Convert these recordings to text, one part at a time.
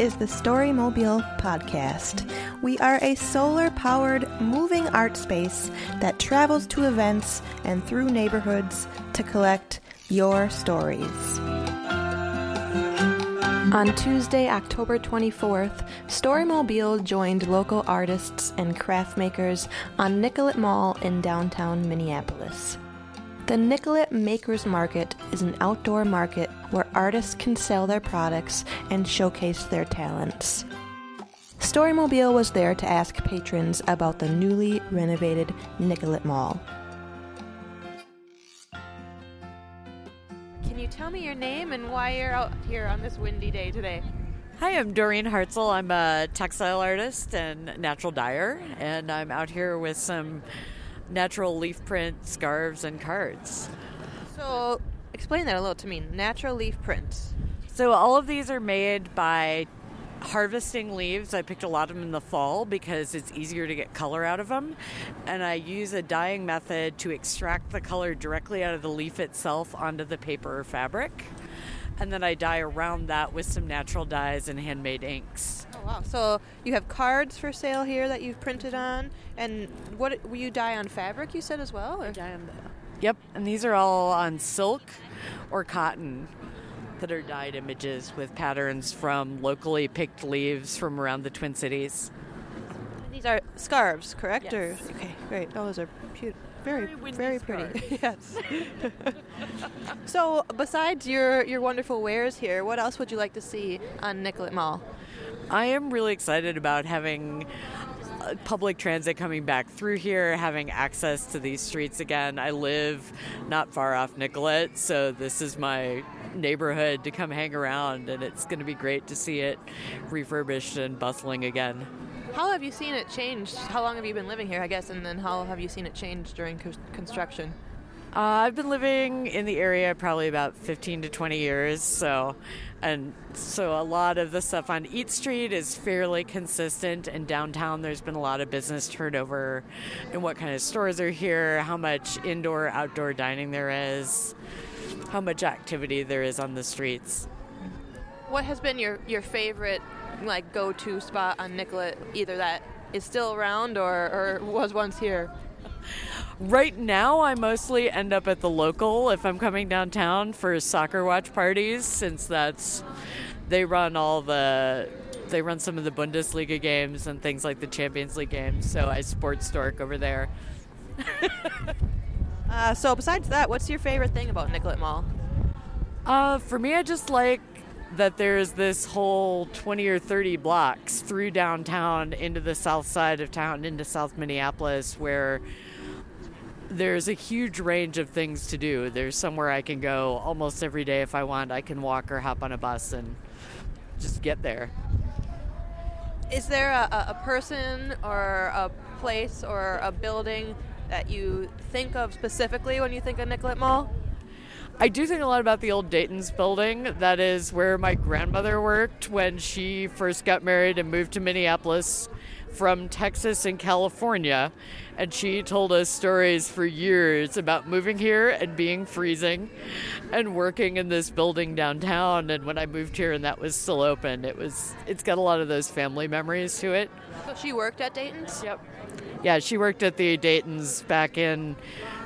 is the Storymobile Podcast. We are a solar powered moving art space that travels to events and through neighborhoods to collect your stories. On Tuesday, October 24th, Storymobile joined local artists and craft makers on Nicollet Mall in downtown Minneapolis. The Nicollet Makers Market is an outdoor market where artists can sell their products and showcase their talents. Storymobile was there to ask patrons about the newly renovated Nicollet Mall. Can you tell me your name and why you're out here on this windy day today? Hi, I'm Doreen Hartzell. I'm a textile artist and natural dyer, and I'm out here with some natural leaf print scarves and cards. So, explain that a little to me. Natural leaf prints. So, all of these are made by harvesting leaves. I picked a lot of them in the fall because it's easier to get color out of them. And I use a dyeing method to extract the color directly out of the leaf itself onto the paper or fabric. And then I dye around that with some natural dyes and handmade inks. Oh, wow. So you have cards for sale here that you've printed mm-hmm. on. And what will you dye on fabric, you said as well? Or? Dye on the, yep. And these are all on silk or cotton that are dyed images with patterns from locally picked leaves from around the Twin Cities. These are scarves, correct? Yes. Or okay, great. Oh, those are cute. Very, Very very, pretty. yes. so, besides your your wonderful wares here, what else would you like to see on Nicollet Mall? I am really excited about having uh, public transit coming back through here, having access to these streets again. I live not far off Nicollet, so this is my neighborhood to come hang around, and it's going to be great to see it refurbished and bustling again. How have you seen it change? How long have you been living here, I guess, and then how have you seen it change during co- construction? Uh, I've been living in the area probably about 15 to 20 years, so and so a lot of the stuff on Eat Street is fairly consistent. And downtown, there's been a lot of business turnover, and what kind of stores are here, how much indoor outdoor dining there is, how much activity there is on the streets. What has been your your favorite like go to spot on Nicollet? Either that is still around or, or was once here. Right now, I mostly end up at the local if I'm coming downtown for soccer watch parties, since that's they run all the they run some of the Bundesliga games and things like the Champions League games. So I sports stork over there. Uh, so besides that, what's your favorite thing about Nicollet Mall? Uh, for me, I just like that there's this whole 20 or 30 blocks through downtown into the south side of town, into South Minneapolis, where there's a huge range of things to do. There's somewhere I can go almost every day if I want. I can walk or hop on a bus and just get there. Is there a, a person or a place or a building that you think of specifically when you think of Nicollet Mall? I do think a lot about the old Dayton's building. That is where my grandmother worked when she first got married and moved to Minneapolis from Texas and California. And she told us stories for years about moving here and being freezing and working in this building downtown. And when I moved here and that was still open, it was it's got a lot of those family memories to it. So she worked at Dayton's? Yep. Yeah, she worked at the Dayton's back in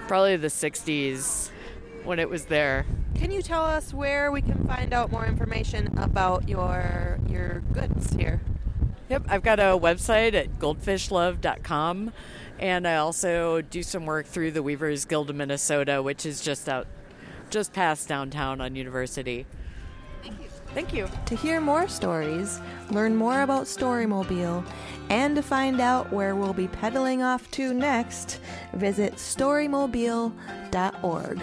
probably the 60s when it was there. Can you tell us where we can find out more information about your your goods here? Yep, I've got a website at goldfishlove.com, and I also do some work through the Weavers Guild of Minnesota, which is just out, just past downtown on University. Thank you. Thank you. To hear more stories, learn more about Storymobile, and to find out where we'll be pedaling off to next, visit storymobile.org.